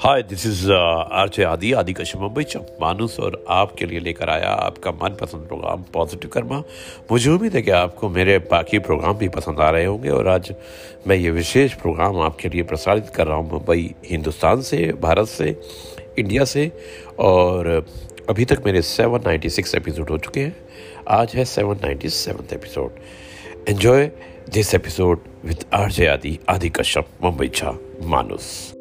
Hi this is R J Aadi Aadi Kashyap Mumbai मानुस और आपके लिए लेकर आया आपका मनपसंद प्रोग्राम पॉजिटिव कर्मा मुझे उम्मीद है कि आपको मेरे बाकी प्रोग्राम भी पसंद आ रहे होंगे, और आज मैं ये विशेष प्रोग्राम आपके लिए प्रसारित कर रहा हूँ मुंबई, हिंदुस्तान से, भारत से इंडिया से, और अभी तक मेरे 796 एपिसोड हो चुके हैं। आज है 797th episode enjoy this episode with R J Aadi Aadi Kashyap Mumbai छा मानुस